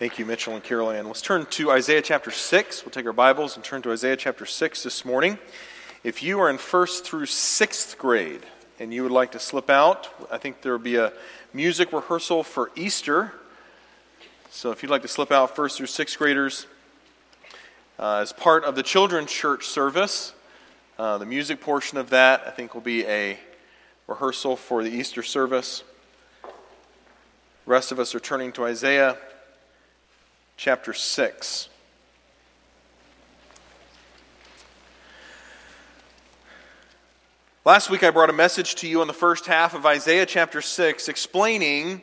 Thank you, Mitchell and Carol. Let's turn to Isaiah chapter 6. We'll take our Bibles and turn to Isaiah chapter 6 this morning. If you are in first through sixth grade and you would like to slip out, I think there will be a music rehearsal for Easter. So if you'd like to slip out first through sixth graders uh, as part of the children's church service, uh, the music portion of that I think will be a rehearsal for the Easter service. The rest of us are turning to Isaiah chapter 6. Last week, I brought a message to you on the first half of Isaiah chapter 6 explaining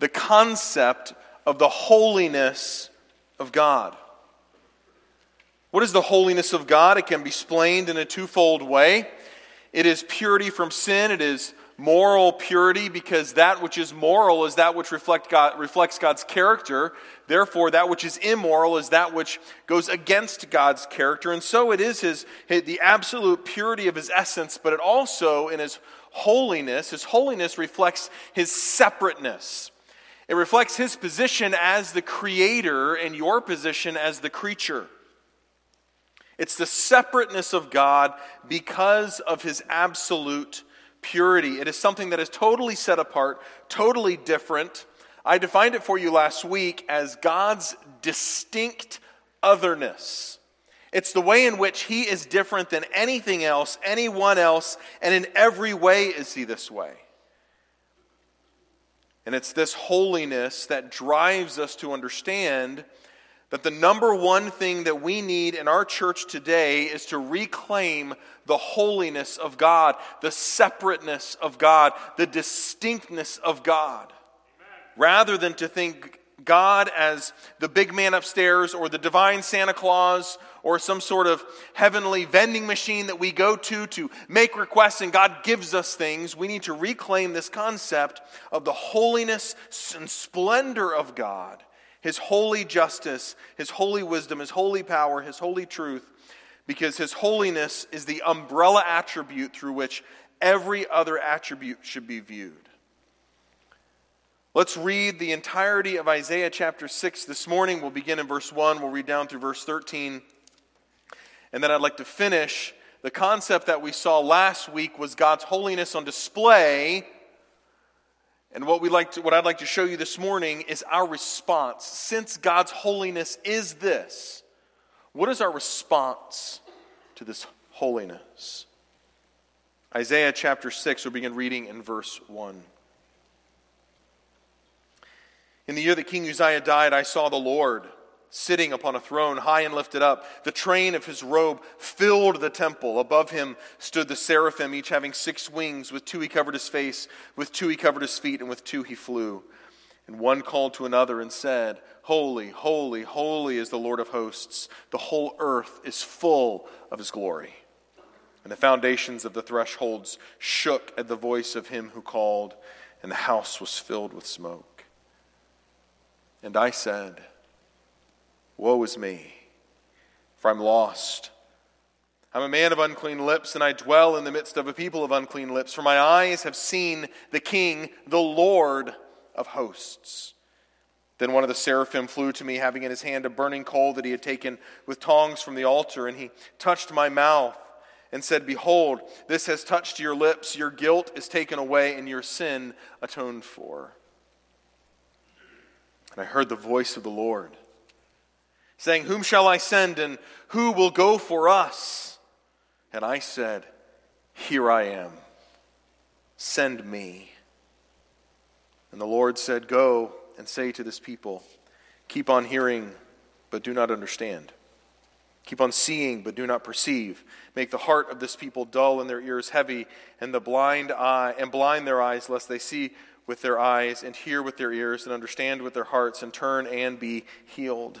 the concept of the holiness of God. What is the holiness of God? It can be explained in a twofold way. It is purity from sin, it is moral purity because that which is moral is that which reflect God, reflects God's character. Therefore, that which is immoral is that which goes against God's character. And so it is his, his, the absolute purity of his essence, but it also, in his holiness, his holiness reflects his separateness. It reflects his position as the creator and your position as the creature. It's the separateness of God because of his absolute purity. It is something that is totally set apart, totally different. I defined it for you last week as God's distinct otherness. It's the way in which He is different than anything else, anyone else, and in every way is He this way. And it's this holiness that drives us to understand that the number one thing that we need in our church today is to reclaim the holiness of God, the separateness of God, the distinctness of God, Amen. rather than to think God as the big man upstairs or the divine Santa Claus or some sort of heavenly vending machine that we go to to make requests and God gives us things. We need to reclaim this concept of the holiness and splendor of God his holy justice, his holy wisdom, his holy power, his holy truth, because his holiness is the umbrella attribute through which every other attribute should be viewed. Let's read the entirety of Isaiah chapter 6 this morning. We'll begin in verse 1, we'll read down through verse 13. And then I'd like to finish the concept that we saw last week was God's holiness on display and what, we like to, what I'd like to show you this morning is our response. Since God's holiness is this, what is our response to this holiness? Isaiah chapter 6, we'll begin reading in verse 1. In the year that King Uzziah died, I saw the Lord sitting upon a throne high and lifted up. The train of his robe filled the temple. Above him stood the seraphim, each having six wings. With two he covered his face, with two he covered his feet, and with two he flew. And one called to another and said, Holy, holy, holy is the Lord of hosts. The whole earth is full of his glory. And the foundations of the thresholds shook at the voice of him who called, and the house was filled with smoke. And I said, Woe is me, for I'm lost. I'm a man of unclean lips, and I dwell in the midst of a people of unclean lips, for my eyes have seen the King, the Lord of hosts. Then one of the seraphim flew to me, having in his hand a burning coal that he had taken with tongs from the altar, and he touched my mouth and said, Behold, this has touched your lips, your guilt is taken away, and your sin atoned for. And I heard the voice of the Lord saying, Whom shall I send and who will go for us? And I said, Here I am. Send me. And the Lord said, Go and say to this people, Keep on hearing, but do not understand. Keep on seeing, but do not perceive. Make the heart of this people dull and their ears heavy, and the blind eye and blind their eyes, lest they see with their eyes and hear with their ears and understand with their hearts and turn and be healed.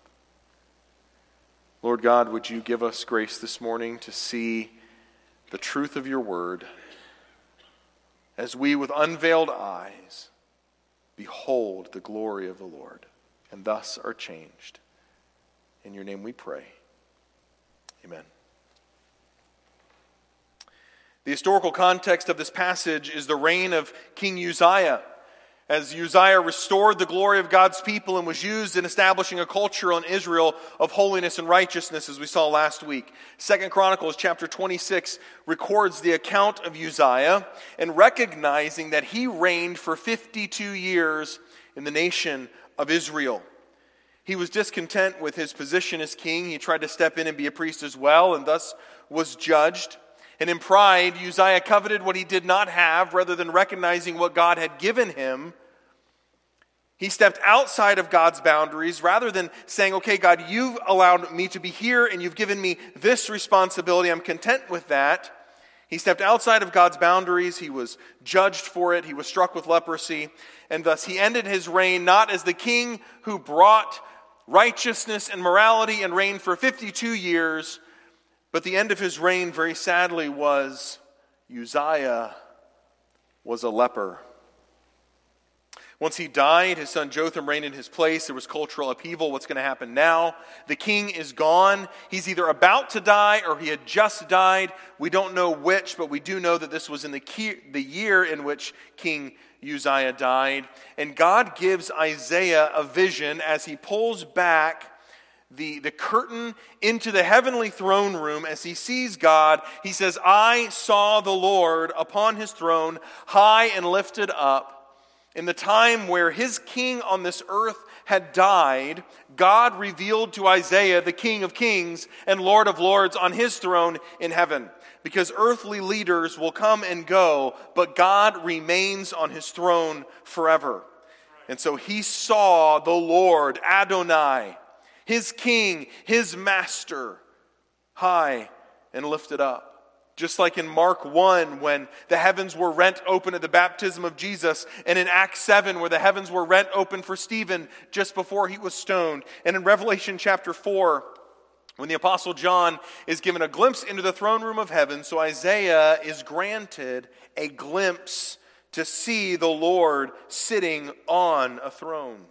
Lord God, would you give us grace this morning to see the truth of your word as we, with unveiled eyes, behold the glory of the Lord and thus are changed. In your name we pray. Amen. The historical context of this passage is the reign of King Uzziah as Uzziah restored the glory of God's people and was used in establishing a culture in Israel of holiness and righteousness, as we saw last week. Second Chronicles chapter 26 records the account of Uzziah and recognizing that he reigned for 52 years in the nation of Israel. He was discontent with his position as king. He tried to step in and be a priest as well, and thus was judged. And in pride, Uzziah coveted what he did not have rather than recognizing what God had given him he stepped outside of God's boundaries rather than saying, okay, God, you've allowed me to be here and you've given me this responsibility. I'm content with that. He stepped outside of God's boundaries. He was judged for it. He was struck with leprosy. And thus he ended his reign not as the king who brought righteousness and morality and reigned for 52 years, but the end of his reign, very sadly, was Uzziah was a leper. Once he died, his son Jotham reigned in his place. There was cultural upheaval. What's going to happen now? The king is gone. He's either about to die or he had just died. We don't know which, but we do know that this was in the, key, the year in which King Uzziah died. And God gives Isaiah a vision as he pulls back the, the curtain into the heavenly throne room as he sees God. He says, I saw the Lord upon his throne, high and lifted up in the time where his king on this earth had died, God revealed to Isaiah the King of Kings and Lord of Lords on his throne in heaven. Because earthly leaders will come and go, but God remains on his throne forever. And so he saw the Lord, Adonai, his king, his master, high and lifted up. Just like in Mark 1, when the heavens were rent open at the baptism of Jesus, and in Acts 7, where the heavens were rent open for Stephen just before he was stoned, and in Revelation chapter 4, when the Apostle John is given a glimpse into the throne room of heaven, so Isaiah is granted a glimpse to see the Lord sitting on a throne.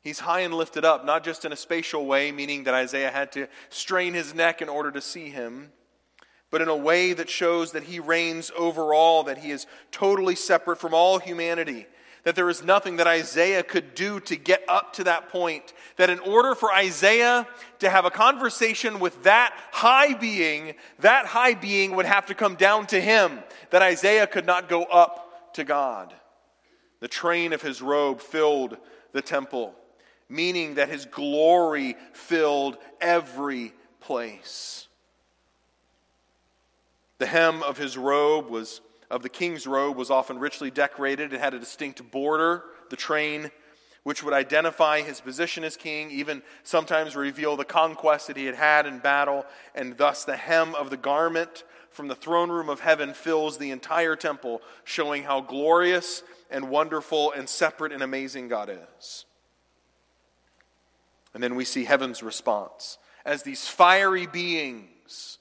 He's high and lifted up, not just in a spatial way, meaning that Isaiah had to strain his neck in order to see him but in a way that shows that he reigns over all, that he is totally separate from all humanity, that there is nothing that Isaiah could do to get up to that point. That in order for Isaiah to have a conversation with that high being, that high being would have to come down to him, that Isaiah could not go up to God. The train of his robe filled the temple, meaning that his glory filled every place. The hem of his robe was of the king's robe was often richly decorated. It had a distinct border, the train, which would identify his position as king, even sometimes reveal the conquest that he had had in battle, and thus the hem of the garment from the throne room of heaven fills the entire temple, showing how glorious and wonderful and separate and amazing God is. And then we see heaven's response as these fiery beings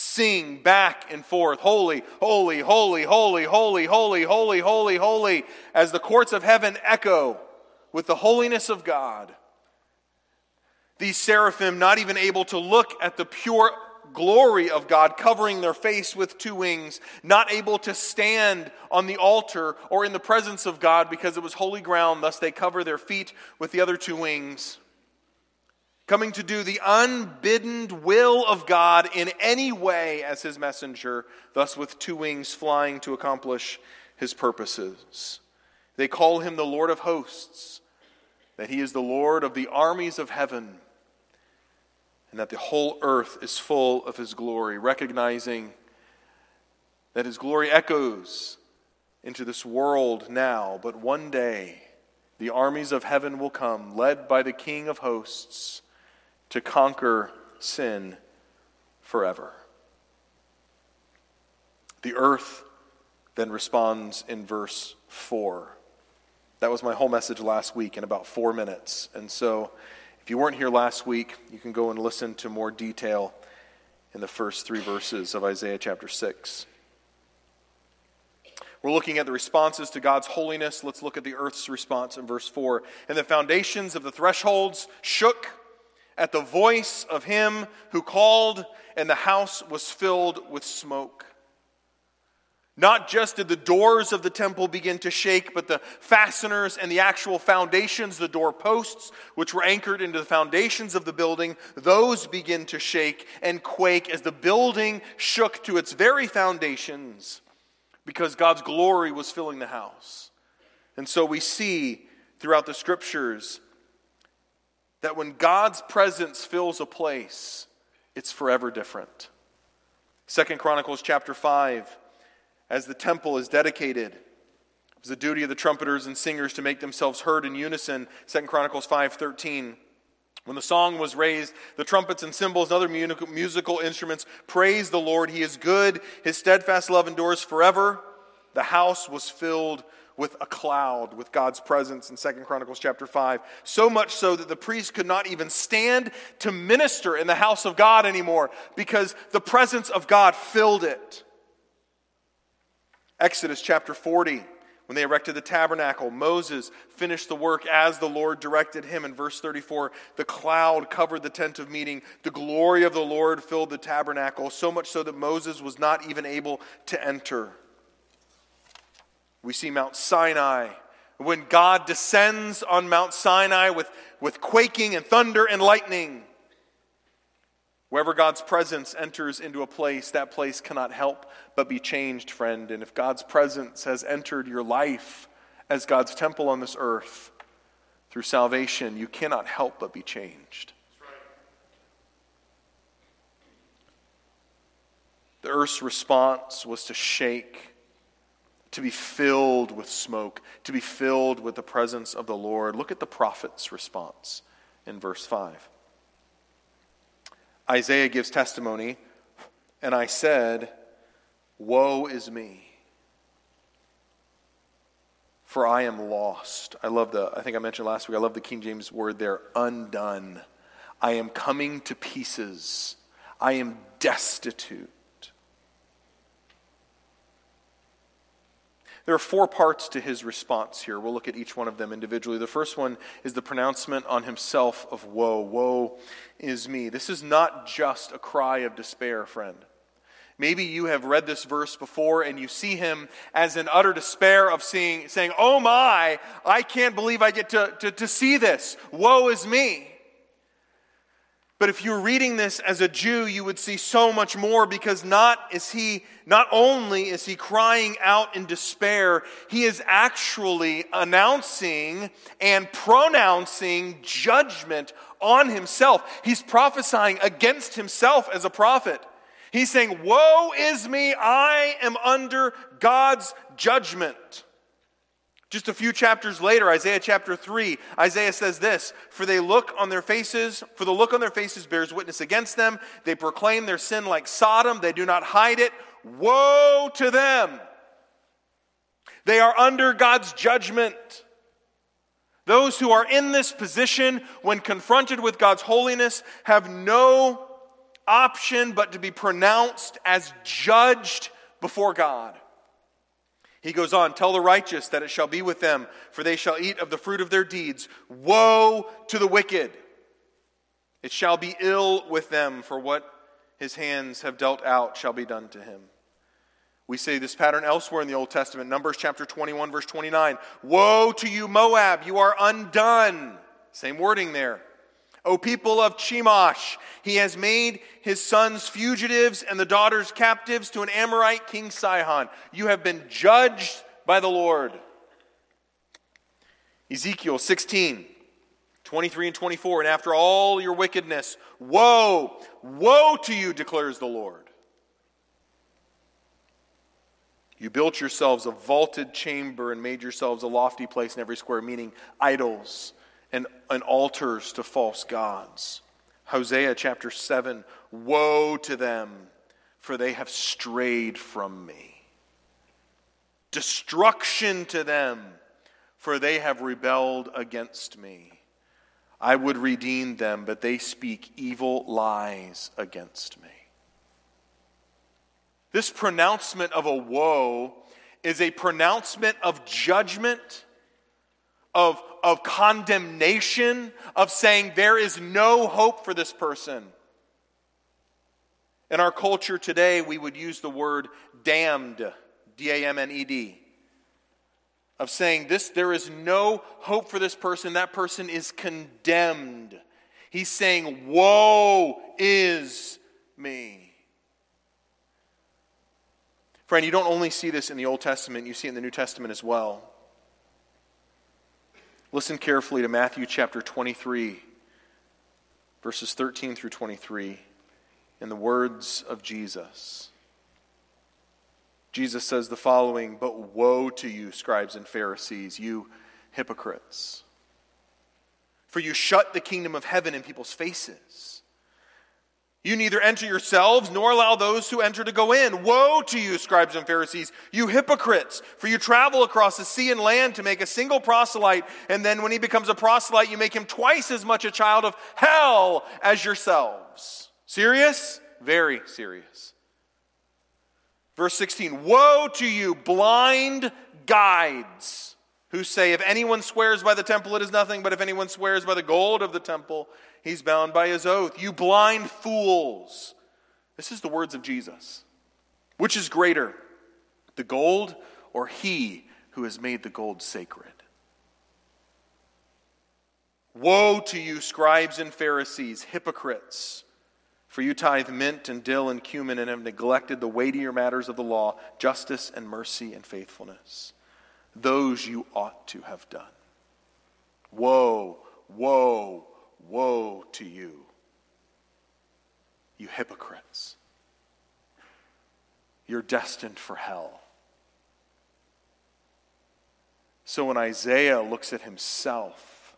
sing back and forth, Holy, holy, holy, holy, holy, holy, holy, holy, holy, as the courts of heaven echo with the holiness of God. These seraphim, not even able to look at the pure glory of God, covering their face with two wings, not able to stand on the altar or in the presence of God because it was holy ground, thus they cover their feet with the other two wings coming to do the unbidden will of God in any way as his messenger, thus with two wings flying to accomplish his purposes. They call him the Lord of hosts, that he is the Lord of the armies of heaven, and that the whole earth is full of his glory, recognizing that his glory echoes into this world now, but one day the armies of heaven will come, led by the King of hosts to conquer sin forever. The earth then responds in verse 4 That was my whole message last week in about four minutes. And so, if you weren't here last week, you can go and listen to more detail in the first three verses of Isaiah chapter 6. We're looking at the responses to God's holiness. Let's look at the earth's response in verse 4. And the foundations of the thresholds shook at the voice of him who called, and the house was filled with smoke. Not just did the doors of the temple begin to shake, but the fasteners and the actual foundations, the door posts, which were anchored into the foundations of the building, those begin to shake and quake as the building shook to its very foundations because God's glory was filling the house. And so we see throughout the scriptures that when God's presence fills a place, it's forever different. Second Chronicles chapter 5 as the temple is dedicated. It was the duty of the trumpeters and singers to make themselves heard in unison. Second Chronicles 5:13. When the song was raised, the trumpets and cymbals and other musical instruments praised the Lord. He is good. His steadfast love endures forever. The house was filled with a cloud with God's presence in Second Chronicles chapter 5. So much so that the priest could not even stand to minister in the house of God anymore because the presence of God filled it. Exodus chapter 40, when they erected the tabernacle, Moses finished the work as the Lord directed him. In verse 34, the cloud covered the tent of meeting. The glory of the Lord filled the tabernacle, so much so that Moses was not even able to enter. We see Mount Sinai. When God descends on Mount Sinai with, with quaking and thunder and lightning, Wherever God's presence enters into a place, that place cannot help but be changed, friend. And if God's presence has entered your life as God's temple on this earth through salvation, you cannot help but be changed. The earth's response was to shake, to be filled with smoke, to be filled with the presence of the Lord. Look at the prophet's response in verse 5. Isaiah gives testimony, and I said, Woe is me, for I am lost. I love the, I think I mentioned last week, I love the King James word there, undone. I am coming to pieces. I am destitute. There are four parts to his response here. We'll look at each one of them individually. The first one is the pronouncement on himself of woe. Woe is me. This is not just a cry of despair, friend. Maybe you have read this verse before and you see him as in utter despair of seeing, saying, Oh my, I can't believe I get to, to, to see this. Woe is me. But if you're reading this as a Jew, you would see so much more because not is he not only is he crying out in despair, he is actually announcing and pronouncing judgment on himself. He's prophesying against himself as a prophet. He's saying, "Woe is me, I am under God's judgment." Just a few chapters later, Isaiah chapter 3, Isaiah says this For they look on their faces, for the look on their faces bears witness against them. They proclaim their sin like Sodom, they do not hide it. Woe to them! They are under God's judgment. Those who are in this position, when confronted with God's holiness, have no option but to be pronounced as judged before God. He goes on, Tell the righteous that it shall be with them, for they shall eat of the fruit of their deeds. Woe to the wicked! It shall be ill with them, for what his hands have dealt out shall be done to him. We see this pattern elsewhere in the Old Testament. Numbers chapter 21, verse 29. Woe to you, Moab! You are undone. Same wording there. O people of Chemosh, he has made his sons fugitives and the daughters captives to an Amorite king Sihon. You have been judged by the Lord. Ezekiel 16, 23 and 24. And after all your wickedness, woe, woe to you, declares the Lord. You built yourselves a vaulted chamber and made yourselves a lofty place in every square, meaning idols and, and altars to false gods. Hosea chapter 7 Woe to them, for they have strayed from me. Destruction to them, for they have rebelled against me. I would redeem them, but they speak evil lies against me. This pronouncement of a woe is a pronouncement of judgment, of, of condemnation, of saying there is no hope for this person. In our culture today, we would use the word damned, D A M N E D, of saying this there is no hope for this person, that person is condemned. He's saying, Woe is me. Friend, you don't only see this in the Old Testament, you see it in the New Testament as well. Listen carefully to Matthew chapter 23, verses 13 through 23 in the words of Jesus. Jesus says the following But woe to you, scribes and Pharisees, you hypocrites! For you shut the kingdom of heaven in people's faces. You neither enter yourselves nor allow those who enter to go in. Woe to you, scribes and Pharisees, you hypocrites! For you travel across the sea and land to make a single proselyte, and then when he becomes a proselyte, you make him twice as much a child of hell as yourselves. Serious? Very serious. Verse 16 Woe to you, blind guides, who say, If anyone swears by the temple, it is nothing, but if anyone swears by the gold of the temple, he's bound by his oath. You blind fools. This is the words of Jesus. Which is greater, the gold or he who has made the gold sacred? Woe to you, scribes and Pharisees, hypocrites! For you tithe mint and dill and cumin and have neglected the weightier matters of the law, justice and mercy and faithfulness. Those you ought to have done. Woe, woe, woe to you, you hypocrites. You're destined for hell. So when Isaiah looks at himself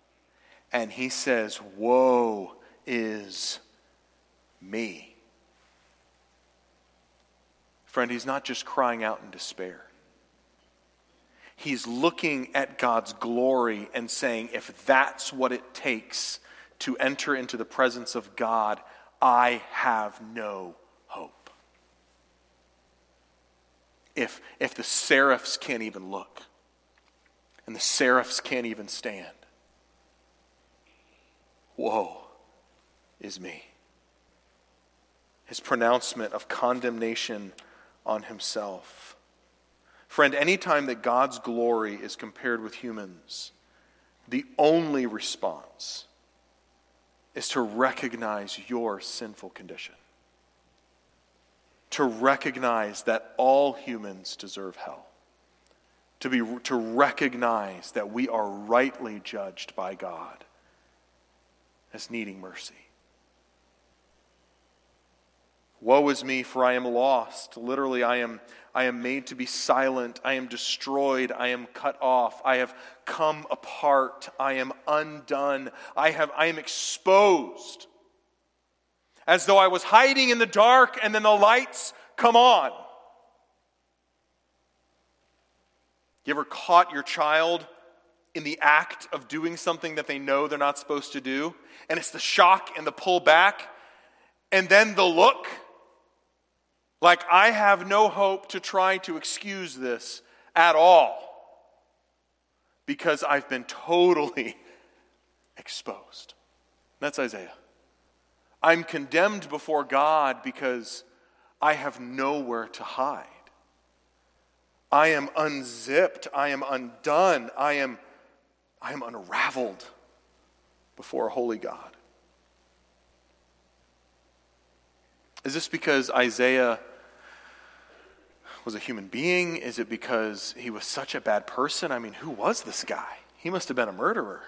and he says, Woe is me. Friend, he's not just crying out in despair. He's looking at God's glory and saying, if that's what it takes to enter into the presence of God, I have no hope. If, if the seraphs can't even look, and the seraphs can't even stand, woe is me his pronouncement of condemnation on himself. Friend, anytime that God's glory is compared with humans, the only response is to recognize your sinful condition. To recognize that all humans deserve hell. To, be, to recognize that we are rightly judged by God as needing mercy. Woe is me, for I am lost. Literally, I am, I am made to be silent. I am destroyed. I am cut off. I have come apart. I am undone. I, have, I am exposed. As though I was hiding in the dark and then the lights come on. You ever caught your child in the act of doing something that they know they're not supposed to do? And it's the shock and the pull back, and then the look like, I have no hope to try to excuse this at all because I've been totally exposed. That's Isaiah. I'm condemned before God because I have nowhere to hide. I am unzipped. I am undone. I am, I am unraveled before a holy God. Is this because Isaiah was a human being? Is it because he was such a bad person? I mean, who was this guy? He must have been a murderer.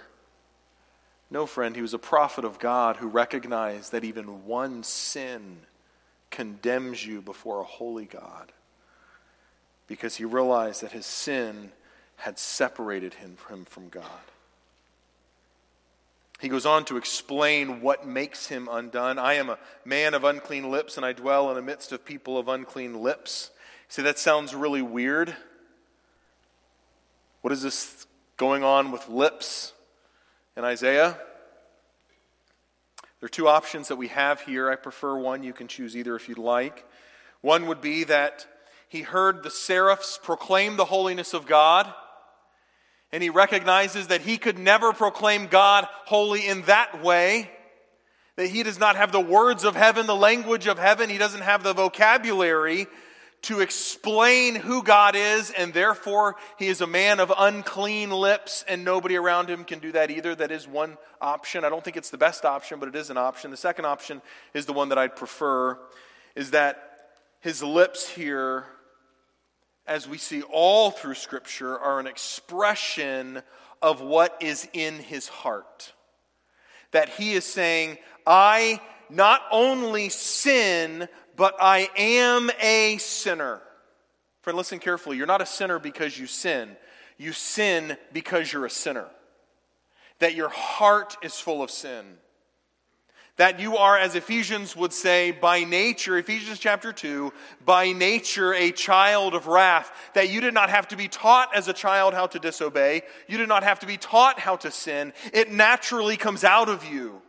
No, friend, he was a prophet of God who recognized that even one sin condemns you before a holy God because he realized that his sin had separated him from God. He goes on to explain what makes him undone. I am a man of unclean lips, and I dwell in the midst of people of unclean lips. See, that sounds really weird. What is this going on with lips in Isaiah. There are two options that we have here. I prefer one. You can choose either if you'd like. One would be that he heard the seraphs proclaim the holiness of God, and he recognizes that he could never proclaim God holy in that way. That he does not have the words of heaven, the language of heaven. He doesn't have the vocabulary to explain who God is, and therefore he is a man of unclean lips, and nobody around him can do that either. That is one option. I don't think it's the best option, but it is an option. The second option is the one that I'd prefer, is that his lips here, as we see all through Scripture, are an expression of what is in his heart. That he is saying, I not only sin, but I am a sinner. Friend, listen carefully. You're not a sinner because you sin, you sin because you're a sinner. That your heart is full of sin. That you are, as Ephesians would say, by nature, Ephesians chapter 2, by nature a child of wrath. That you did not have to be taught as a child how to disobey. You did not have to be taught how to sin. It naturally comes out of you.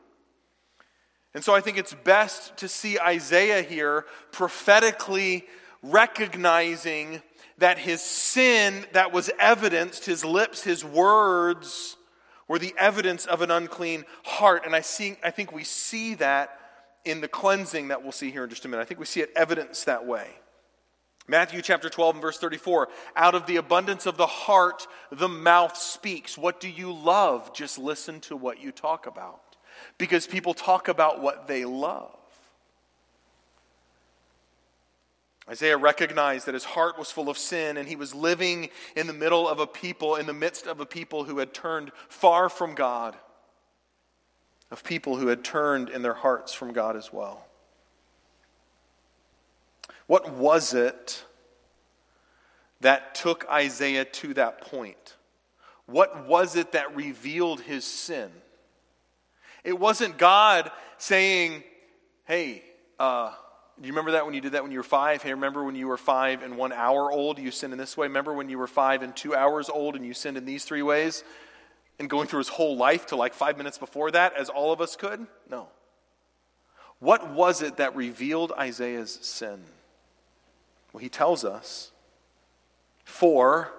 And so I think it's best to see Isaiah here prophetically recognizing that his sin that was evidenced, his lips, his words, were the evidence of an unclean heart. And I, see, I think we see that in the cleansing that we'll see here in just a minute. I think we see it evidenced that way. Matthew chapter 12 and verse 34 Out of the abundance of the heart, the mouth speaks. What do you love? Just listen to what you talk about because people talk about what they love. Isaiah recognized that his heart was full of sin and he was living in the middle of a people, in the midst of a people who had turned far from God, of people who had turned in their hearts from God as well. What was it that took Isaiah to that point? What was it that revealed his sin? It wasn't God saying, hey, uh, do you remember that when you did that when you were five? Hey, remember when you were five and one hour old, you sinned in this way? Remember when you were five and two hours old and you sinned in these three ways? And going through his whole life to like five minutes before that, as all of us could? No. What was it that revealed Isaiah's sin? Well, he tells us, For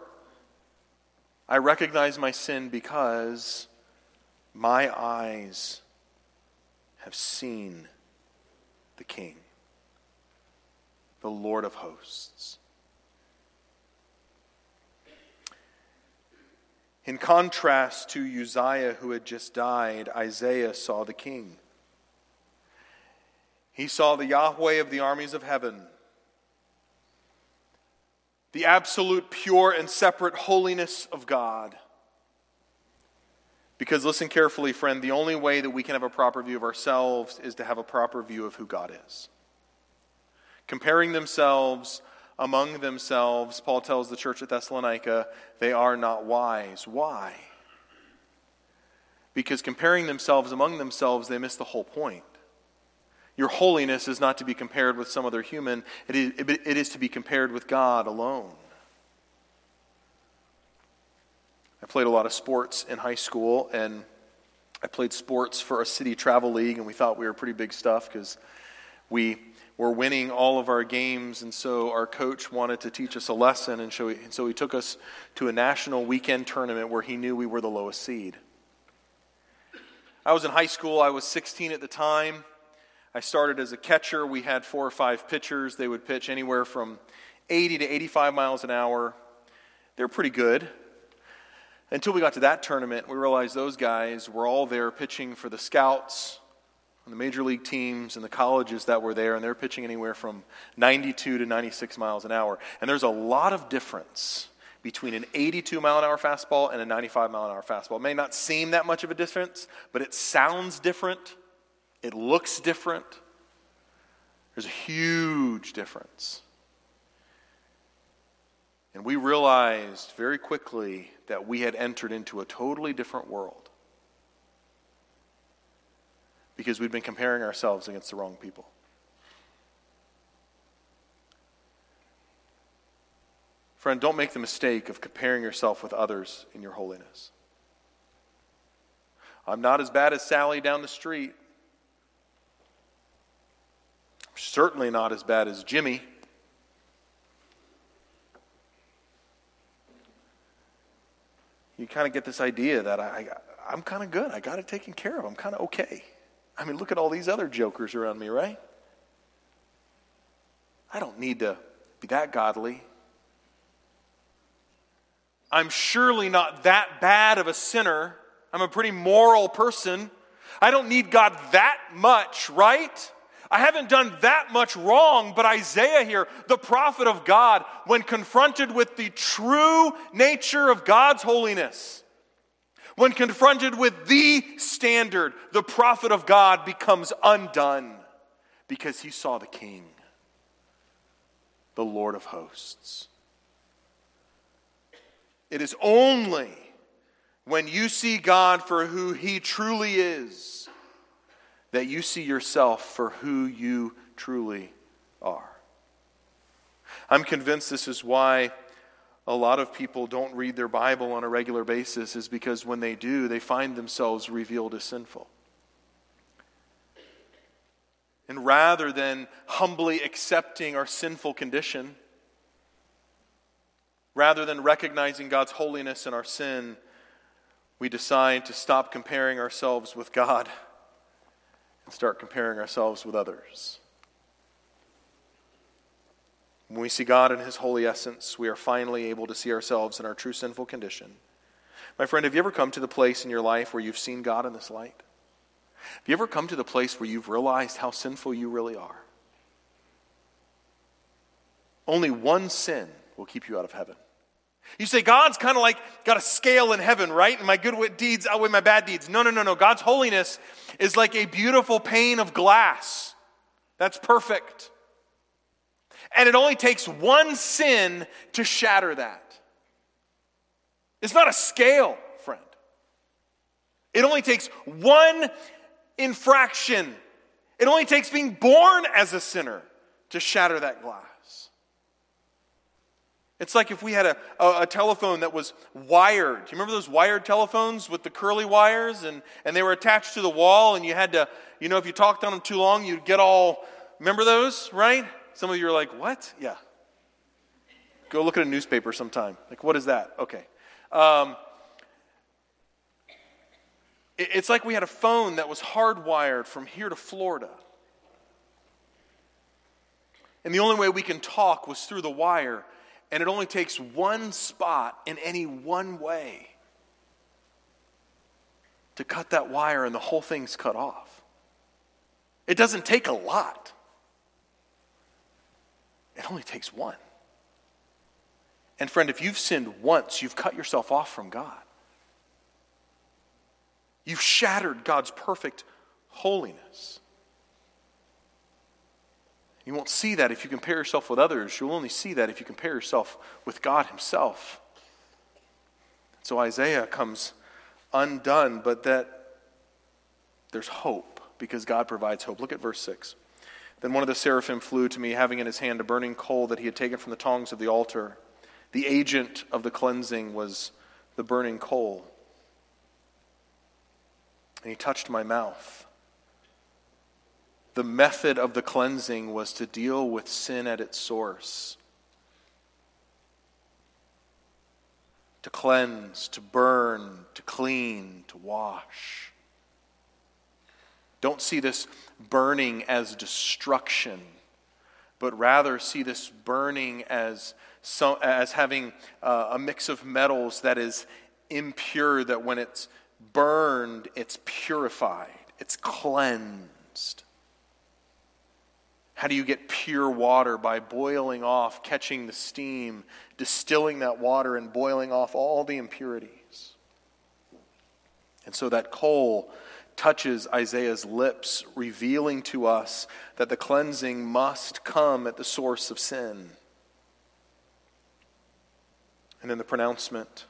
I recognize my sin because my eyes have seen the King, the Lord of hosts. In contrast to Uzziah, who had just died, Isaiah saw the King. He saw the Yahweh of the armies of heaven, the absolute, pure, and separate holiness of God. Because listen carefully, friend, the only way that we can have a proper view of ourselves is to have a proper view of who God is. Comparing themselves among themselves, Paul tells the church at Thessalonica, they are not wise. Why? Because comparing themselves among themselves, they miss the whole point. Your holiness is not to be compared with some other human, it is, it is to be compared with God alone. I played a lot of sports in high school, and I played sports for a city travel league, and we thought we were pretty big stuff because we were winning all of our games, and so our coach wanted to teach us a lesson, and so he, and so he took us to a national weekend tournament where he knew we were the lowest seed. I was in high school, I was 16 at the time. I started as a catcher. We had four or five pitchers. They would pitch anywhere from 80 to 85 miles an hour. They're pretty good. Until we got to that tournament, we realized those guys were all there pitching for the scouts and the major league teams and the colleges that were there, and they're pitching anywhere from 92 to 96 miles an hour. And there's a lot of difference between an 82 mile an hour fastball and a 95 mile an hour fastball. It may not seem that much of a difference, but it sounds different, it looks different. There's a huge difference. And we realized very quickly that we had entered into a totally different world because we'd been comparing ourselves against the wrong people. Friend, don't make the mistake of comparing yourself with others in your holiness. I'm not as bad as Sally down the street. Certainly not as bad as Jimmy. You kind of get this idea that I, I, am kind of good. I got it taken care of. I'm kind of okay. I mean, look at all these other jokers around me, right? I don't need to be that godly. I'm surely not that bad of a sinner. I'm a pretty moral person. I don't need God that much, right? I haven't done that much wrong, but Isaiah here, the prophet of God, when confronted with the true nature of God's holiness, when confronted with the standard, the prophet of God becomes undone because he saw the king, the Lord of hosts. It is only when you see God for who he truly is that you see yourself for who you truly are. I'm convinced this is why a lot of people don't read their Bible on a regular basis, is because when they do, they find themselves revealed as sinful. And rather than humbly accepting our sinful condition, rather than recognizing God's holiness and our sin, we decide to stop comparing ourselves with God and start comparing ourselves with others. When we see God in His holy essence, we are finally able to see ourselves in our true sinful condition. My friend, have you ever come to the place in your life where you've seen God in this light? Have you ever come to the place where you've realized how sinful you really are? Only one sin will keep you out of heaven. You say God's kind of like got a scale in heaven, right? And my good deeds outweigh my bad deeds. No, no, no, no. God's holiness is like a beautiful pane of glass. That's perfect. And it only takes one sin to shatter that. It's not a scale, friend. It only takes one infraction. It only takes being born as a sinner to shatter that glass. It's like if we had a, a, a, telephone that was wired. You remember those wired telephones with the curly wires and, and they were attached to the wall and you had to, you know, if you talked on them too long, you'd get all, remember those, right? Some of you are like, what? Yeah. Go look at a newspaper sometime. Like, what is that? Okay. Um, it, it's like we had a phone that was hardwired from here to Florida. And the only way we can talk was through the wire and it only takes one spot in any one way to cut that wire, and the whole thing's cut off. It doesn't take a lot, it only takes one. And, friend, if you've sinned once, you've cut yourself off from God. You've shattered God's perfect holiness. You won't see that if you compare yourself with others. You'll only see that if you compare yourself with God Himself. So Isaiah comes undone, but that there's hope because God provides hope. Look at verse 6. Then one of the seraphim flew to me, having in his hand a burning coal that he had taken from the tongs of the altar. The agent of the cleansing was the burning coal. And he touched my mouth the method of the cleansing was to deal with sin at its source. To cleanse, to burn, to clean, to wash. Don't see this burning as destruction, but rather see this burning as, as having uh, a mix of metals that is impure, that when it's burned, it's purified, it's cleansed. How do you get pure water? By boiling off, catching the steam, distilling that water, and boiling off all the impurities. And so that coal touches Isaiah's lips, revealing to us that the cleansing must come at the source of sin. And then the pronouncement,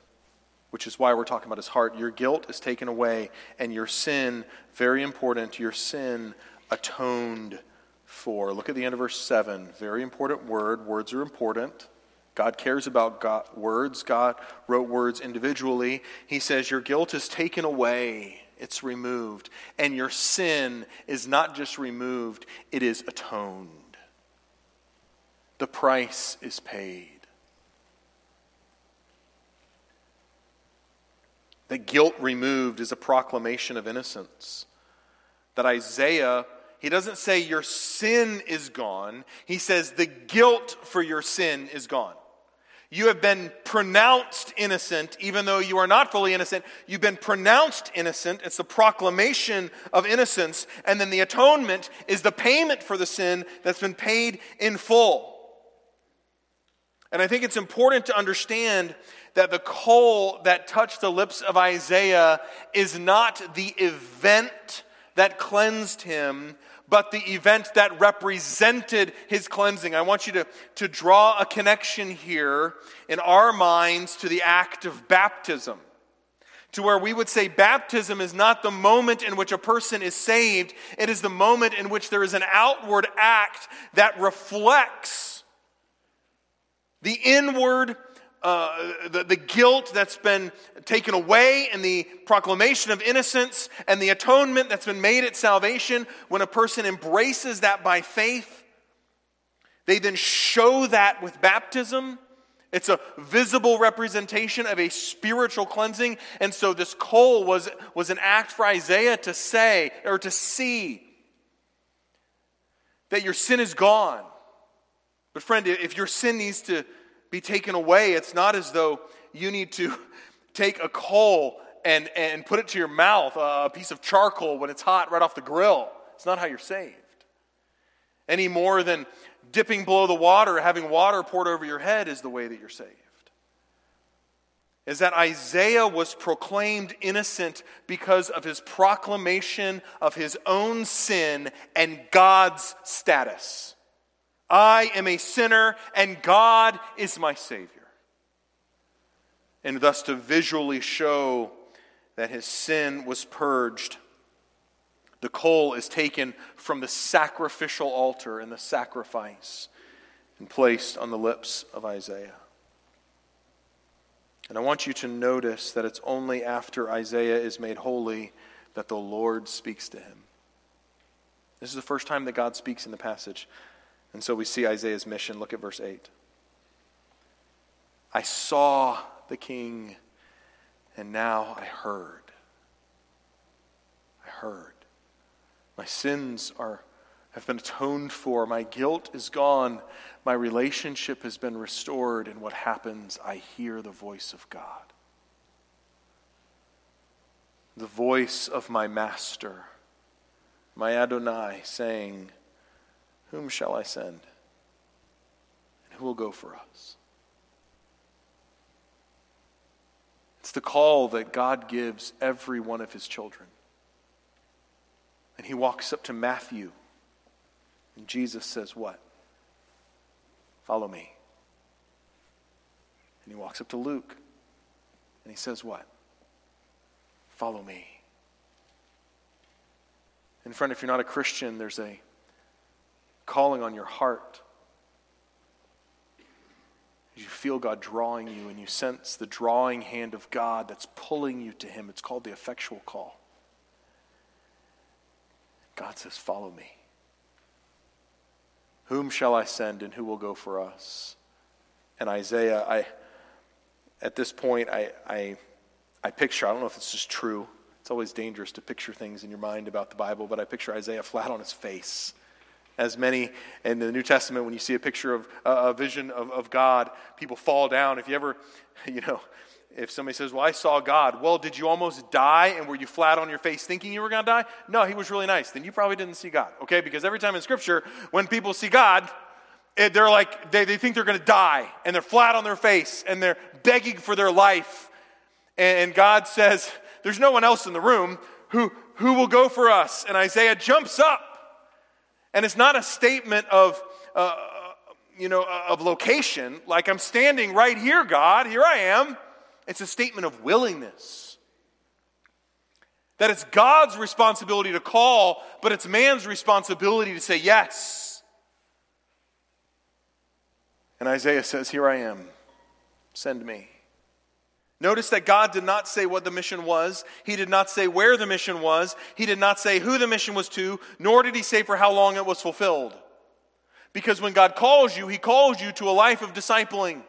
which is why we're talking about his heart your guilt is taken away, and your sin, very important, your sin atoned for. Look at the end of verse 7. Very important word. Words are important. God cares about God, words. God wrote words individually. He says, Your guilt is taken away, it's removed. And your sin is not just removed, it is atoned. The price is paid. The guilt removed is a proclamation of innocence. That Isaiah he doesn't say your sin is gone. He says the guilt for your sin is gone. You have been pronounced innocent, even though you are not fully innocent. You've been pronounced innocent. It's the proclamation of innocence. And then the atonement is the payment for the sin that's been paid in full. And I think it's important to understand that the coal that touched the lips of Isaiah is not the event that cleansed him, but the event that represented his cleansing. I want you to, to draw a connection here in our minds to the act of baptism. To where we would say baptism is not the moment in which a person is saved, it is the moment in which there is an outward act that reflects the inward uh, the, the guilt that's been taken away and the proclamation of innocence and the atonement that's been made at salvation, when a person embraces that by faith, they then show that with baptism. It's a visible representation of a spiritual cleansing. And so this coal was, was an act for Isaiah to say or to see that your sin is gone. But, friend, if your sin needs to be taken away. It's not as though you need to take a coal and, and put it to your mouth, a piece of charcoal when it's hot right off the grill. It's not how you're saved. Any more than dipping below the water, having water poured over your head is the way that you're saved. Is that Isaiah was proclaimed innocent because of his proclamation of his own sin and God's status. I am a sinner and God is my Savior. And thus to visually show that his sin was purged, the coal is taken from the sacrificial altar and the sacrifice and placed on the lips of Isaiah. And I want you to notice that it's only after Isaiah is made holy that the Lord speaks to him. This is the first time that God speaks in the passage. And so we see Isaiah's mission. Look at verse 8. I saw the king, and now I heard. I heard. My sins are, have been atoned for. My guilt is gone. My relationship has been restored. And what happens? I hear the voice of God. The voice of my master, my Adonai, saying, whom shall I send? And who will go for us? It's the call that God gives every one of his children. And he walks up to Matthew, and Jesus says, What? Follow me. And he walks up to Luke, and he says, What? Follow me. And friend, if you're not a Christian, there's a calling on your heart. You feel God drawing you and you sense the drawing hand of God that's pulling you to Him. It's called the effectual call. God says, Follow me. Whom shall I send and who will go for us? And Isaiah, I, at this point, I, I, I picture, I don't know if this is true. It's always dangerous to picture things in your mind about the Bible, but I picture Isaiah flat on his face as many in the New Testament, when you see a picture of uh, a vision of, of God, people fall down. If you ever, you know, if somebody says, Well, I saw God, well, did you almost die and were you flat on your face thinking you were going to die? No, he was really nice. Then you probably didn't see God, okay? Because every time in Scripture, when people see God, it, they're like, they, they think they're going to die and they're flat on their face and they're begging for their life. And, and God says, There's no one else in the room who, who will go for us. And Isaiah jumps up and it's not a statement of, uh, you know, of location, like I'm standing right here, God, here I am. It's a statement of willingness. That it's God's responsibility to call, but it's man's responsibility to say yes. And Isaiah says, Here I am, send me. Notice that God did not say what the mission was. He did not say where the mission was. He did not say who the mission was to, nor did he say for how long it was fulfilled. Because when God calls you, he calls you to a life of discipling.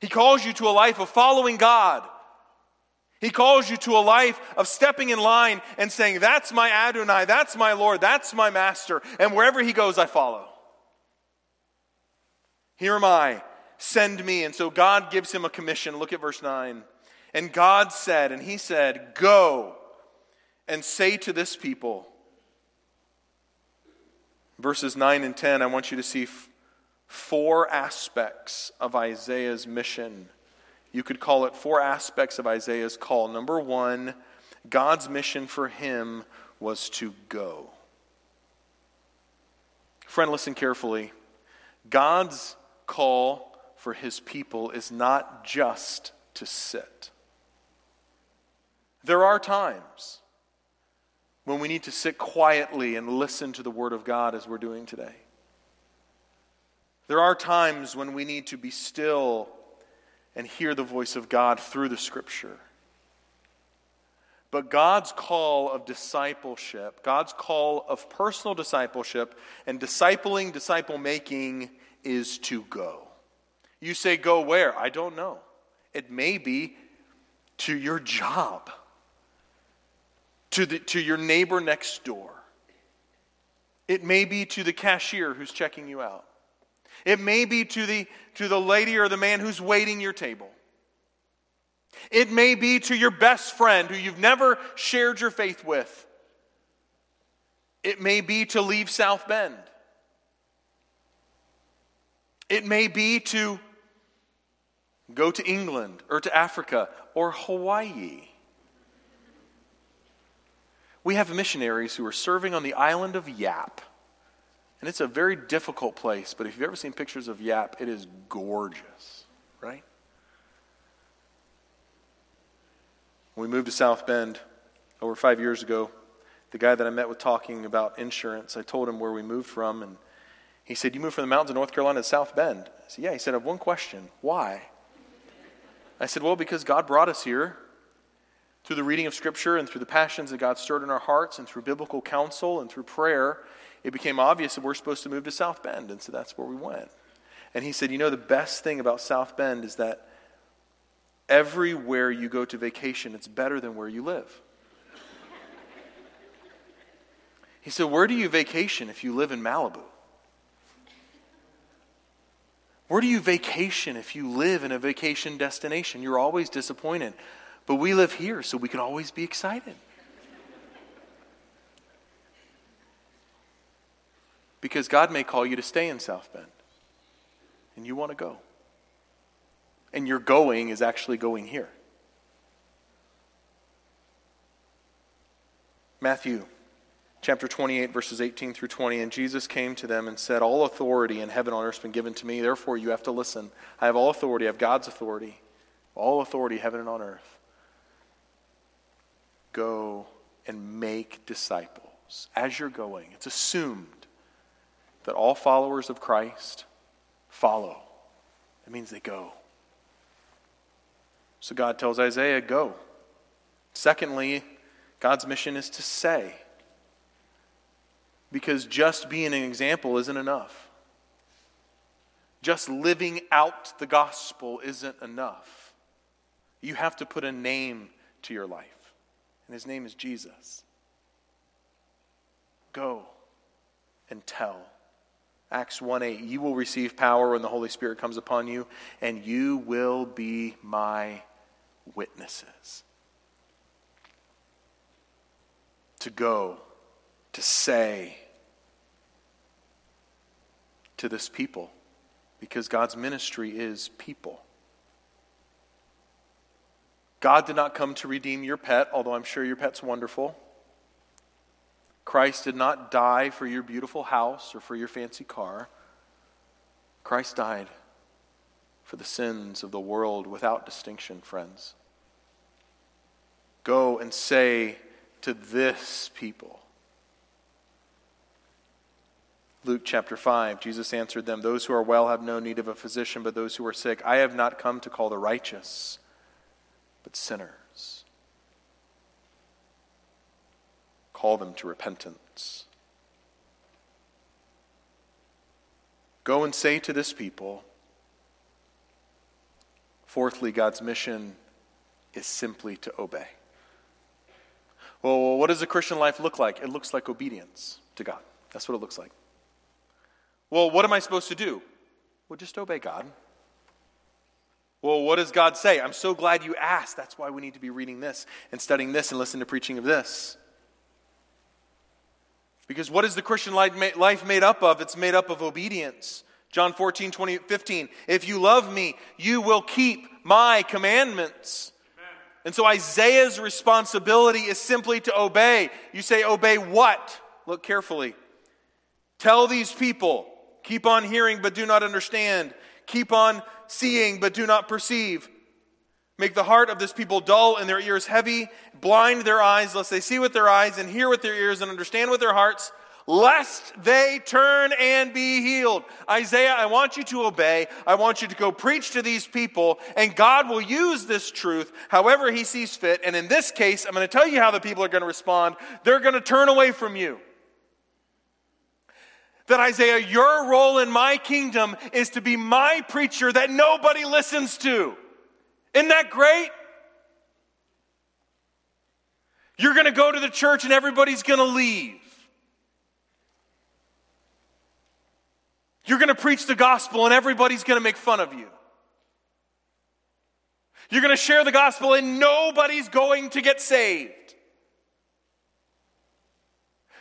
He calls you to a life of following God. He calls you to a life of stepping in line and saying, That's my Adonai, that's my Lord, that's my Master, and wherever He goes, I follow. Here am I, send me. And so God gives him a commission. Look at verse 9. And God said, and He said, Go and say to this people, verses 9 and 10, I want you to see four aspects of Isaiah's mission. You could call it four aspects of Isaiah's call. Number one, God's mission for him was to go. Friend, listen carefully. God's call for his people is not just to sit. There are times when we need to sit quietly and listen to the Word of God as we're doing today. There are times when we need to be still and hear the voice of God through the Scripture. But God's call of discipleship, God's call of personal discipleship and discipling, disciple making is to go. You say, Go where? I don't know. It may be to your job, to, the, to your neighbor next door. It may be to the cashier who's checking you out. It may be to the, to the lady or the man who's waiting your table. It may be to your best friend who you've never shared your faith with. It may be to leave South Bend. It may be to go to England or to Africa or Hawaii. We have missionaries who are serving on the island of Yap. And it's a very difficult place, but if you've ever seen pictures of Yap, it is gorgeous, right? When we moved to South Bend over five years ago, the guy that I met with talking about insurance, I told him where we moved from, and he said, You moved from the mountains of North Carolina to South Bend? I said, Yeah. He said, I have one question. Why? I said, Well, because God brought us here through the reading of Scripture and through the passions that God stirred in our hearts and through biblical counsel and through prayer it became obvious that we're supposed to move to South Bend, and so that's where we went. And he said, You know, the best thing about South Bend is that everywhere you go to vacation, it's better than where you live. He said, Where do you vacation if you live in Malibu? Where do you vacation if you live in a vacation destination? You're always disappointed. But we live here, so we can always be excited. Because God may call you to stay in South Bend, and you want to go. And your going is actually going here. Matthew chapter 28, verses 18 through 20. And Jesus came to them and said, All authority in heaven and on earth has been given to me. Therefore, you have to listen. I have all authority. I have God's authority. All authority, heaven and on earth. Go and make disciples as you're going. It's assumed that all followers of Christ follow. It means they go. So God tells Isaiah, go. Secondly, God's mission is to say. Because just being an example isn't enough. Just living out the gospel isn't enough. You have to put a name to your life, and his name is Jesus. Go and tell. Acts 1 8, you will receive power when the Holy Spirit comes upon you, and you will be my witnesses. To go, to say to this people, because God's ministry is people. God did not come to redeem your pet, although I'm sure your pet's wonderful. Christ did not die for your beautiful house or for your fancy car. Christ died for the sins of the world without distinction, friends. Go and say to this people, Luke chapter 5, Jesus answered them, Those who are well have no need of a physician, but those who are sick. I have not come to call the righteous, but sinners. Call them to repentance. Go and say to this people, fourthly, God's mission is simply to obey. Well, what does a Christian life look like? It looks like obedience to God. That's what it looks like. Well, what am I supposed to do? Well, just obey God. Well, what does God say? I'm so glad you asked. That's why we need to be reading this and studying this and listening to preaching of this. Because what is the Christian life made up of? It's made up of obedience. John 14, 20, 15. If you love me, you will keep my commandments. And so Isaiah's responsibility is simply to obey. You say, obey what? Look carefully. Tell these people Keep on hearing, but do not understand. Keep on seeing, but do not perceive. Make the heart of this people dull and their ears heavy. Blind their eyes, lest they see with their eyes and hear with their ears and understand with their hearts, lest they turn and be healed. Isaiah, I want you to obey. I want you to go preach to these people, and God will use this truth however He sees fit. And in this case, I'm going to tell you how the people are going to respond. They're going to turn away from you that Isaiah, your role in my kingdom is to be my preacher that nobody listens to. Isn't that great? You're going to go to the church and everybody's going to leave. You're going to preach the gospel and everybody's going to make fun of you. You're going to share the gospel and nobody's going to get saved.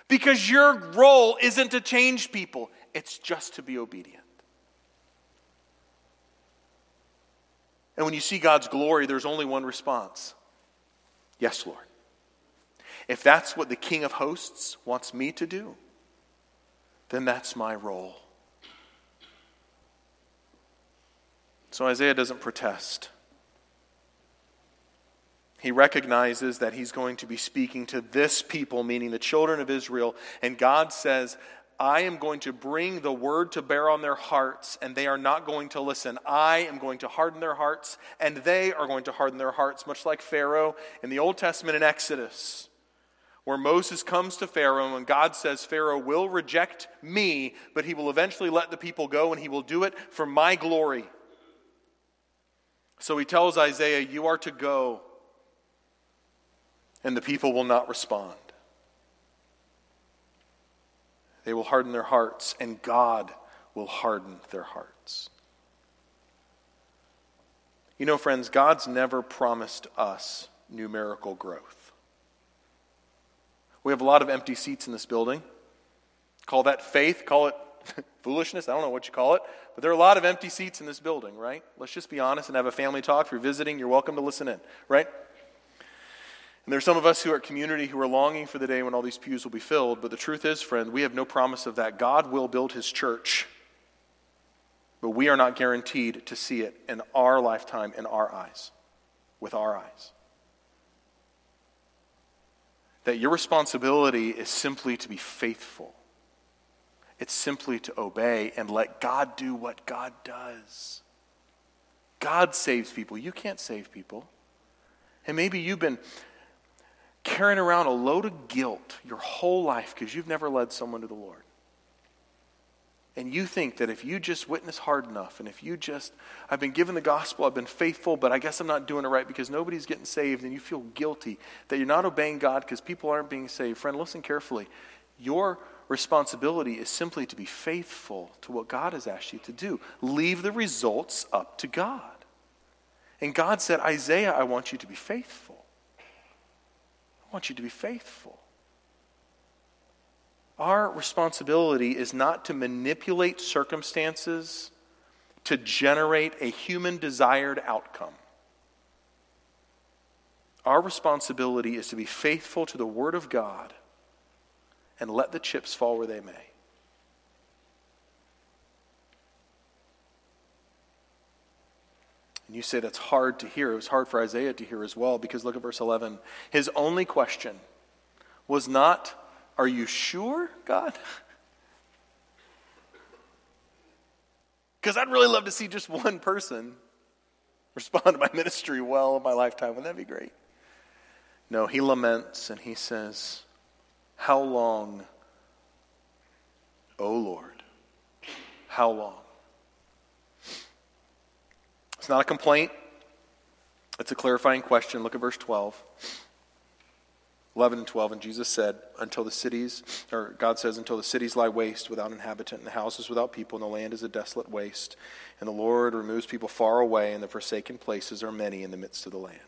Because your role isn't to change people, it's just to be obedient. And when you see God's glory, there's only one response Yes, Lord. If that's what the King of Hosts wants me to do, then that's my role. So Isaiah doesn't protest. He recognizes that he's going to be speaking to this people, meaning the children of Israel. And God says, I am going to bring the word to bear on their hearts, and they are not going to listen. I am going to harden their hearts, and they are going to harden their hearts, much like Pharaoh in the Old Testament in Exodus, where Moses comes to Pharaoh, and God says, Pharaoh will reject me, but he will eventually let the people go, and he will do it for my glory. So he tells Isaiah, You are to go and the people will not respond. They will harden their hearts, and God will harden their hearts. You know, friends, God's never promised us numerical growth. We have a lot of empty seats in this building. Call that faith, call it foolishness, I don't know what you call it, but there are a lot of empty seats in this building, right? Let's just be honest and have a family talk. If you're visiting, you're welcome to listen in, right? And there are some of us who are community who are longing for the day when all these pews will be filled. But the truth is, friend, we have no promise of that. God will build his church, but we are not guaranteed to see it in our lifetime, in our eyes, with our eyes. That your responsibility is simply to be faithful. It's simply to obey and let God do what God does. God saves people. You can't save people. And maybe you've been carrying around a load of guilt your whole life because you've never led someone to the Lord. And you think that if you just witness hard enough, and if you just, I've been given the gospel, I've been faithful, but I guess I'm not doing it right because nobody's getting saved, and you feel guilty that you're not obeying God because people aren't being saved. Friend, listen carefully. Your responsibility is simply to be faithful to what God has asked you to do. Leave the results up to God. And God said, Isaiah, I want you to be faithful want you to be faithful. Our responsibility is not to manipulate circumstances to generate a human desired outcome. Our responsibility is to be faithful to the Word of God and let the chips fall where they may. And you say that's hard to hear. It was hard for Isaiah to hear as well because look at verse 11. His only question was not, Are you sure, God? Because I'd really love to see just one person respond to my ministry well in my lifetime. Wouldn't that be great? No, he laments and he says, How long, O Lord? How long? It's not a complaint, it's a clarifying question. Look at verse 12. 11 and 12, and Jesus said, Until the cities, or God says, Until the cities lie waste without inhabitant, and the houses without people, and the land is a desolate waste, and the Lord removes people far away, and the forsaken places are many in the midst of the land.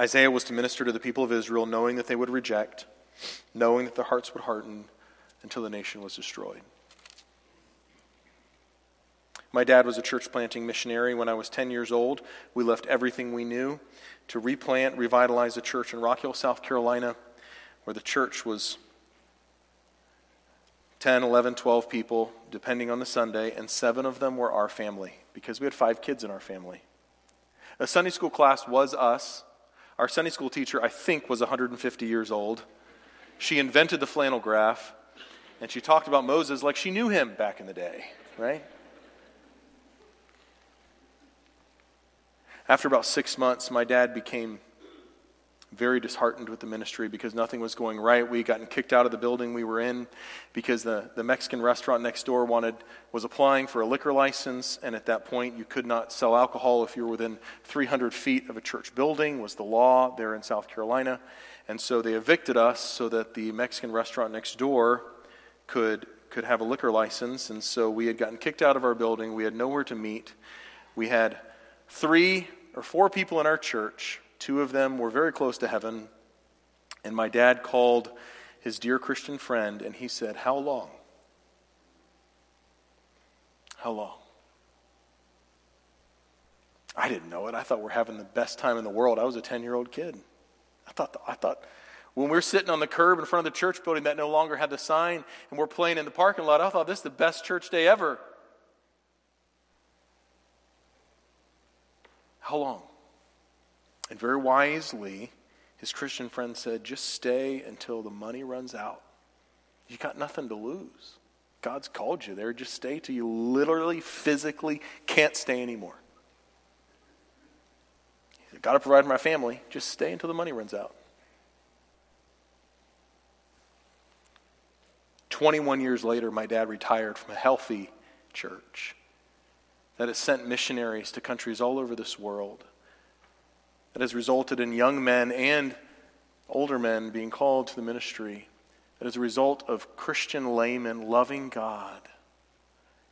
Isaiah was to minister to the people of Israel, knowing that they would reject, knowing that their hearts would harden until the nation was destroyed. My dad was a church planting missionary. When I was 10 years old, we left everything we knew to replant, revitalize a church in Rock Hill, South Carolina, where the church was 10, 11, 12 people, depending on the Sunday, and seven of them were our family because we had five kids in our family. A Sunday school class was us. Our Sunday school teacher, I think, was 150 years old. She invented the flannel graph, and she talked about Moses like she knew him back in the day, right? After about six months, my dad became very disheartened with the ministry because nothing was going right. We had gotten kicked out of the building we were in because the, the Mexican restaurant next door wanted was applying for a liquor license, and at that point you could not sell alcohol if you were within 300 feet of a church building was the law there in South Carolina. And so they evicted us so that the Mexican restaurant next door could could have a liquor license, and so we had gotten kicked out of our building. We had nowhere to meet. We had three or four people in our church. Two of them were very close to heaven. And my dad called his dear Christian friend and he said, How long? How long? I didn't know it. I thought we're having the best time in the world. I was a 10 year old kid. I thought, I thought when we're sitting on the curb in front of the church building that no longer had the sign and we're playing in the parking lot, I thought this is the best church day ever. How long? And very wisely, his Christian friend said, just stay until the money runs out. You got nothing to lose. God's called you there. Just stay till you literally, physically can't stay anymore. He said, Got to provide for my family. Just stay until the money runs out. 21 years later, my dad retired from a healthy church that has sent missionaries to countries all over this world, that has resulted in young men and older men being called to the ministry, that is a result of Christian laymen loving God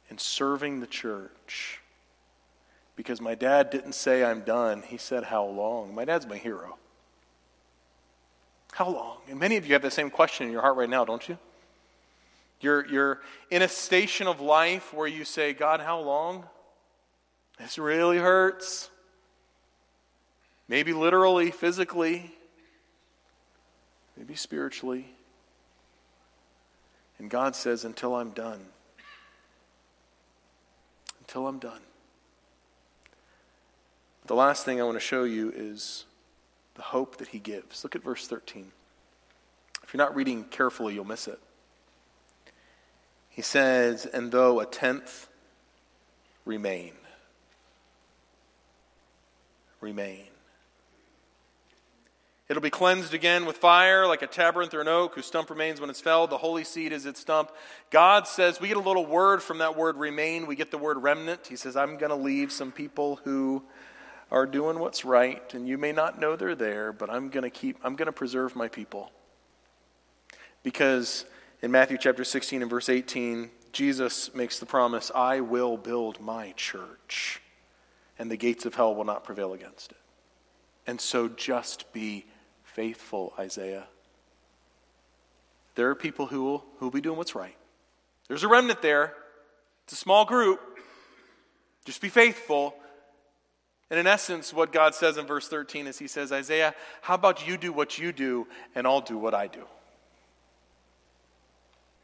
and serving the church. Because my dad didn't say, I'm done. He said, How long? My dad's my hero. How long? And many of you have the same question in your heart right now, don't you? You're, you're in a station of life where you say, God, how long? This really hurts. Maybe literally, physically, maybe spiritually. And God says, until I'm done. Until I'm done. The last thing I want to show you is the hope that he gives. Look at verse 13. If you're not reading carefully, you'll miss it. He says, And though a tenth remain, remain. It'll be cleansed again with fire, like a terebinth or an oak whose stump remains when it's felled. The holy seed is its stump. God says, we get a little word from that word remain. We get the word remnant. He says, I'm going to leave some people who are doing what's right, and you may not know they're there, but I'm going to keep, I'm going to preserve my people. Because in Matthew chapter 16 and verse 18, Jesus makes the promise, I will build my church and the gates of hell will not prevail against it. And so just be faithful, Isaiah. There are people who will, who will be doing what's right. There's a remnant there. It's a small group. Just be faithful. And in essence, what God says in verse 13 is He says, Isaiah, how about you do what you do, and I'll do what I do?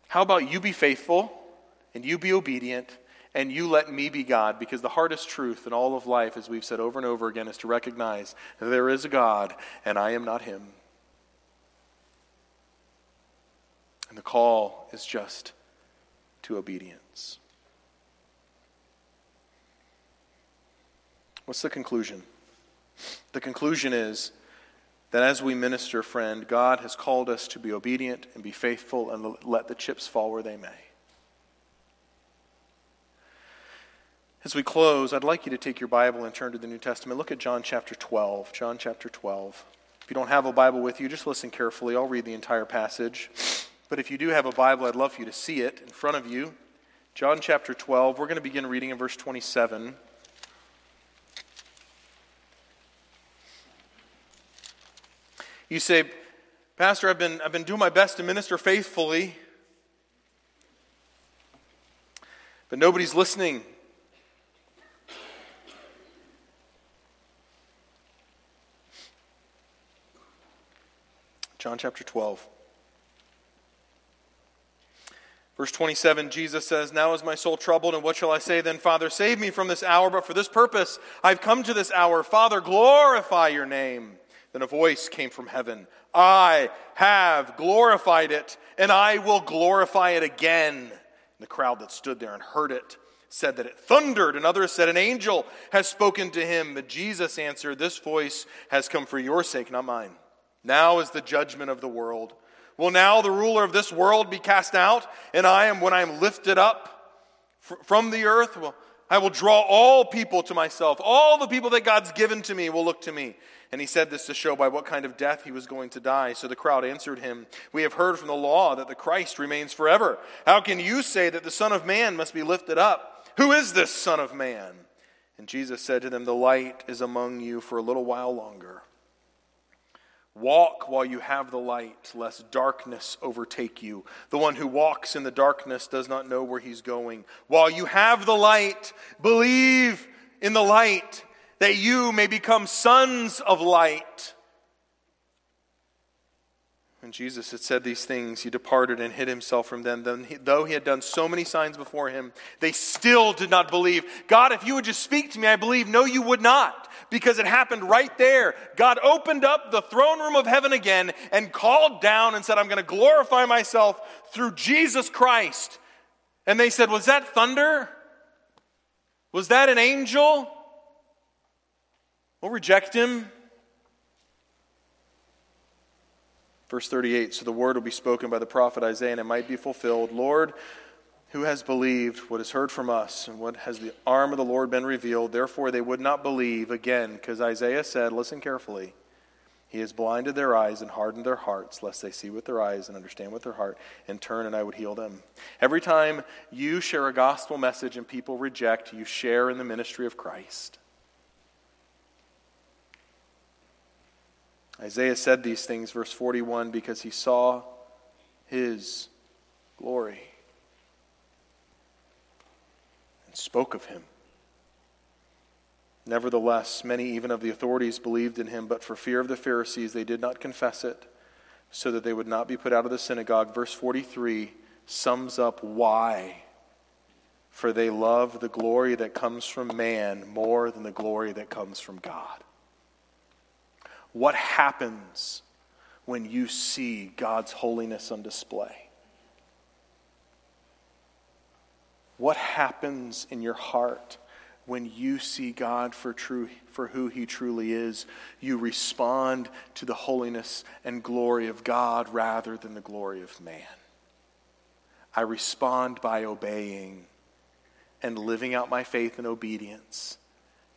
How about you be faithful, and you be obedient, and you let me be God, because the hardest truth in all of life, as we've said over and over again, is to recognize that there is a God and I am not Him. And the call is just to obedience. What's the conclusion? The conclusion is that as we minister, friend, God has called us to be obedient and be faithful and let the chips fall where they may. As we close, I'd like you to take your Bible and turn to the New Testament. Look at John chapter 12. John chapter 12. If you don't have a Bible with you, just listen carefully. I'll read the entire passage. But if you do have a Bible, I'd love for you to see it in front of you. John chapter 12. We're going to begin reading in verse 27. You say, Pastor, I've been, I've been doing my best to minister faithfully, but nobody's listening. John chapter 12. Verse 27, Jesus says, Now is my soul troubled, and what shall I say then? Father, save me from this hour, but for this purpose I've come to this hour. Father, glorify your name. Then a voice came from heaven I have glorified it, and I will glorify it again. And the crowd that stood there and heard it said that it thundered, and others said, An angel has spoken to him. But Jesus answered, This voice has come for your sake, not mine. Now is the judgment of the world. Will now the ruler of this world be cast out? And I am, when I am lifted up from the earth, I will draw all people to myself. All the people that God's given to me will look to me. And he said this to show by what kind of death he was going to die. So the crowd answered him, We have heard from the law that the Christ remains forever. How can you say that the Son of Man must be lifted up? Who is this Son of Man? And Jesus said to them, The light is among you for a little while longer. Walk while you have the light, lest darkness overtake you. The one who walks in the darkness does not know where he's going. While you have the light, believe in the light that you may become sons of light. When Jesus had said these things, he departed and hid himself from them. Then, he, though he had done so many signs before him, they still did not believe. God, if you would just speak to me, I believe. No, you would not, because it happened right there. God opened up the throne room of heaven again and called down and said, I'm going to glorify myself through Jesus Christ. And they said, Was that thunder? Was that an angel? We'll reject him. Verse 38 So the word will be spoken by the prophet Isaiah, and it might be fulfilled. Lord, who has believed what is heard from us, and what has the arm of the Lord been revealed? Therefore they would not believe again, because Isaiah said, Listen carefully. He has blinded their eyes and hardened their hearts, lest they see with their eyes and understand with their heart and turn, and I would heal them. Every time you share a gospel message and people reject, you share in the ministry of Christ. Isaiah said these things, verse 41, because he saw his glory and spoke of him. Nevertheless, many even of the authorities believed in him, but for fear of the Pharisees, they did not confess it, so that they would not be put out of the synagogue. Verse 43 sums up why. For they love the glory that comes from man more than the glory that comes from God. What happens when you see God's holiness on display? What happens in your heart when you see God for, true, for who He truly is? You respond to the holiness and glory of God rather than the glory of man. I respond by obeying and living out my faith in obedience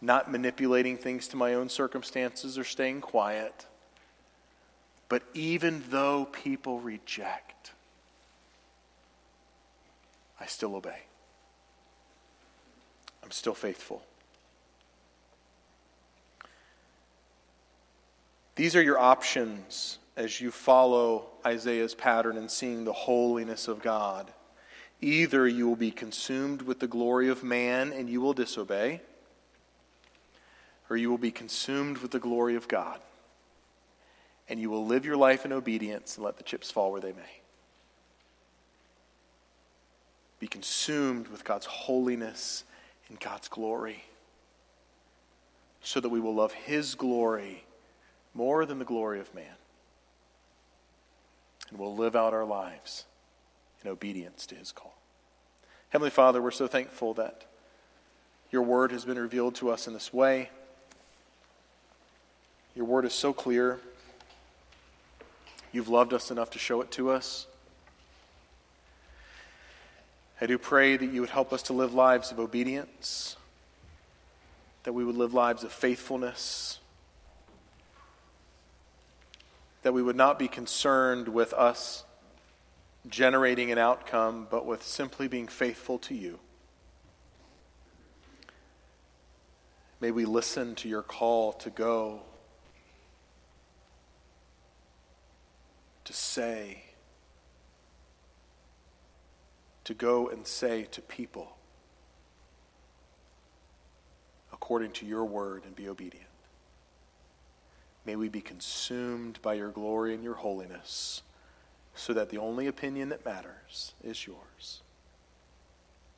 not manipulating things to my own circumstances or staying quiet. But even though people reject, I still obey. I'm still faithful. These are your options as you follow Isaiah's pattern and seeing the holiness of God. Either you will be consumed with the glory of man and you will disobey or you will be consumed with the glory of God. And you will live your life in obedience and let the chips fall where they may. Be consumed with God's holiness and God's glory so that we will love His glory more than the glory of man. And we'll live out our lives in obedience to His call. Heavenly Father, we're so thankful that your word has been revealed to us in this way. Your word is so clear. You've loved us enough to show it to us. I do pray that you would help us to live lives of obedience, that we would live lives of faithfulness, that we would not be concerned with us generating an outcome, but with simply being faithful to you. May we listen to your call to go, to say, to go and say to people according to your word and be obedient. May we be consumed by your glory and your holiness so that the only opinion that matters is yours.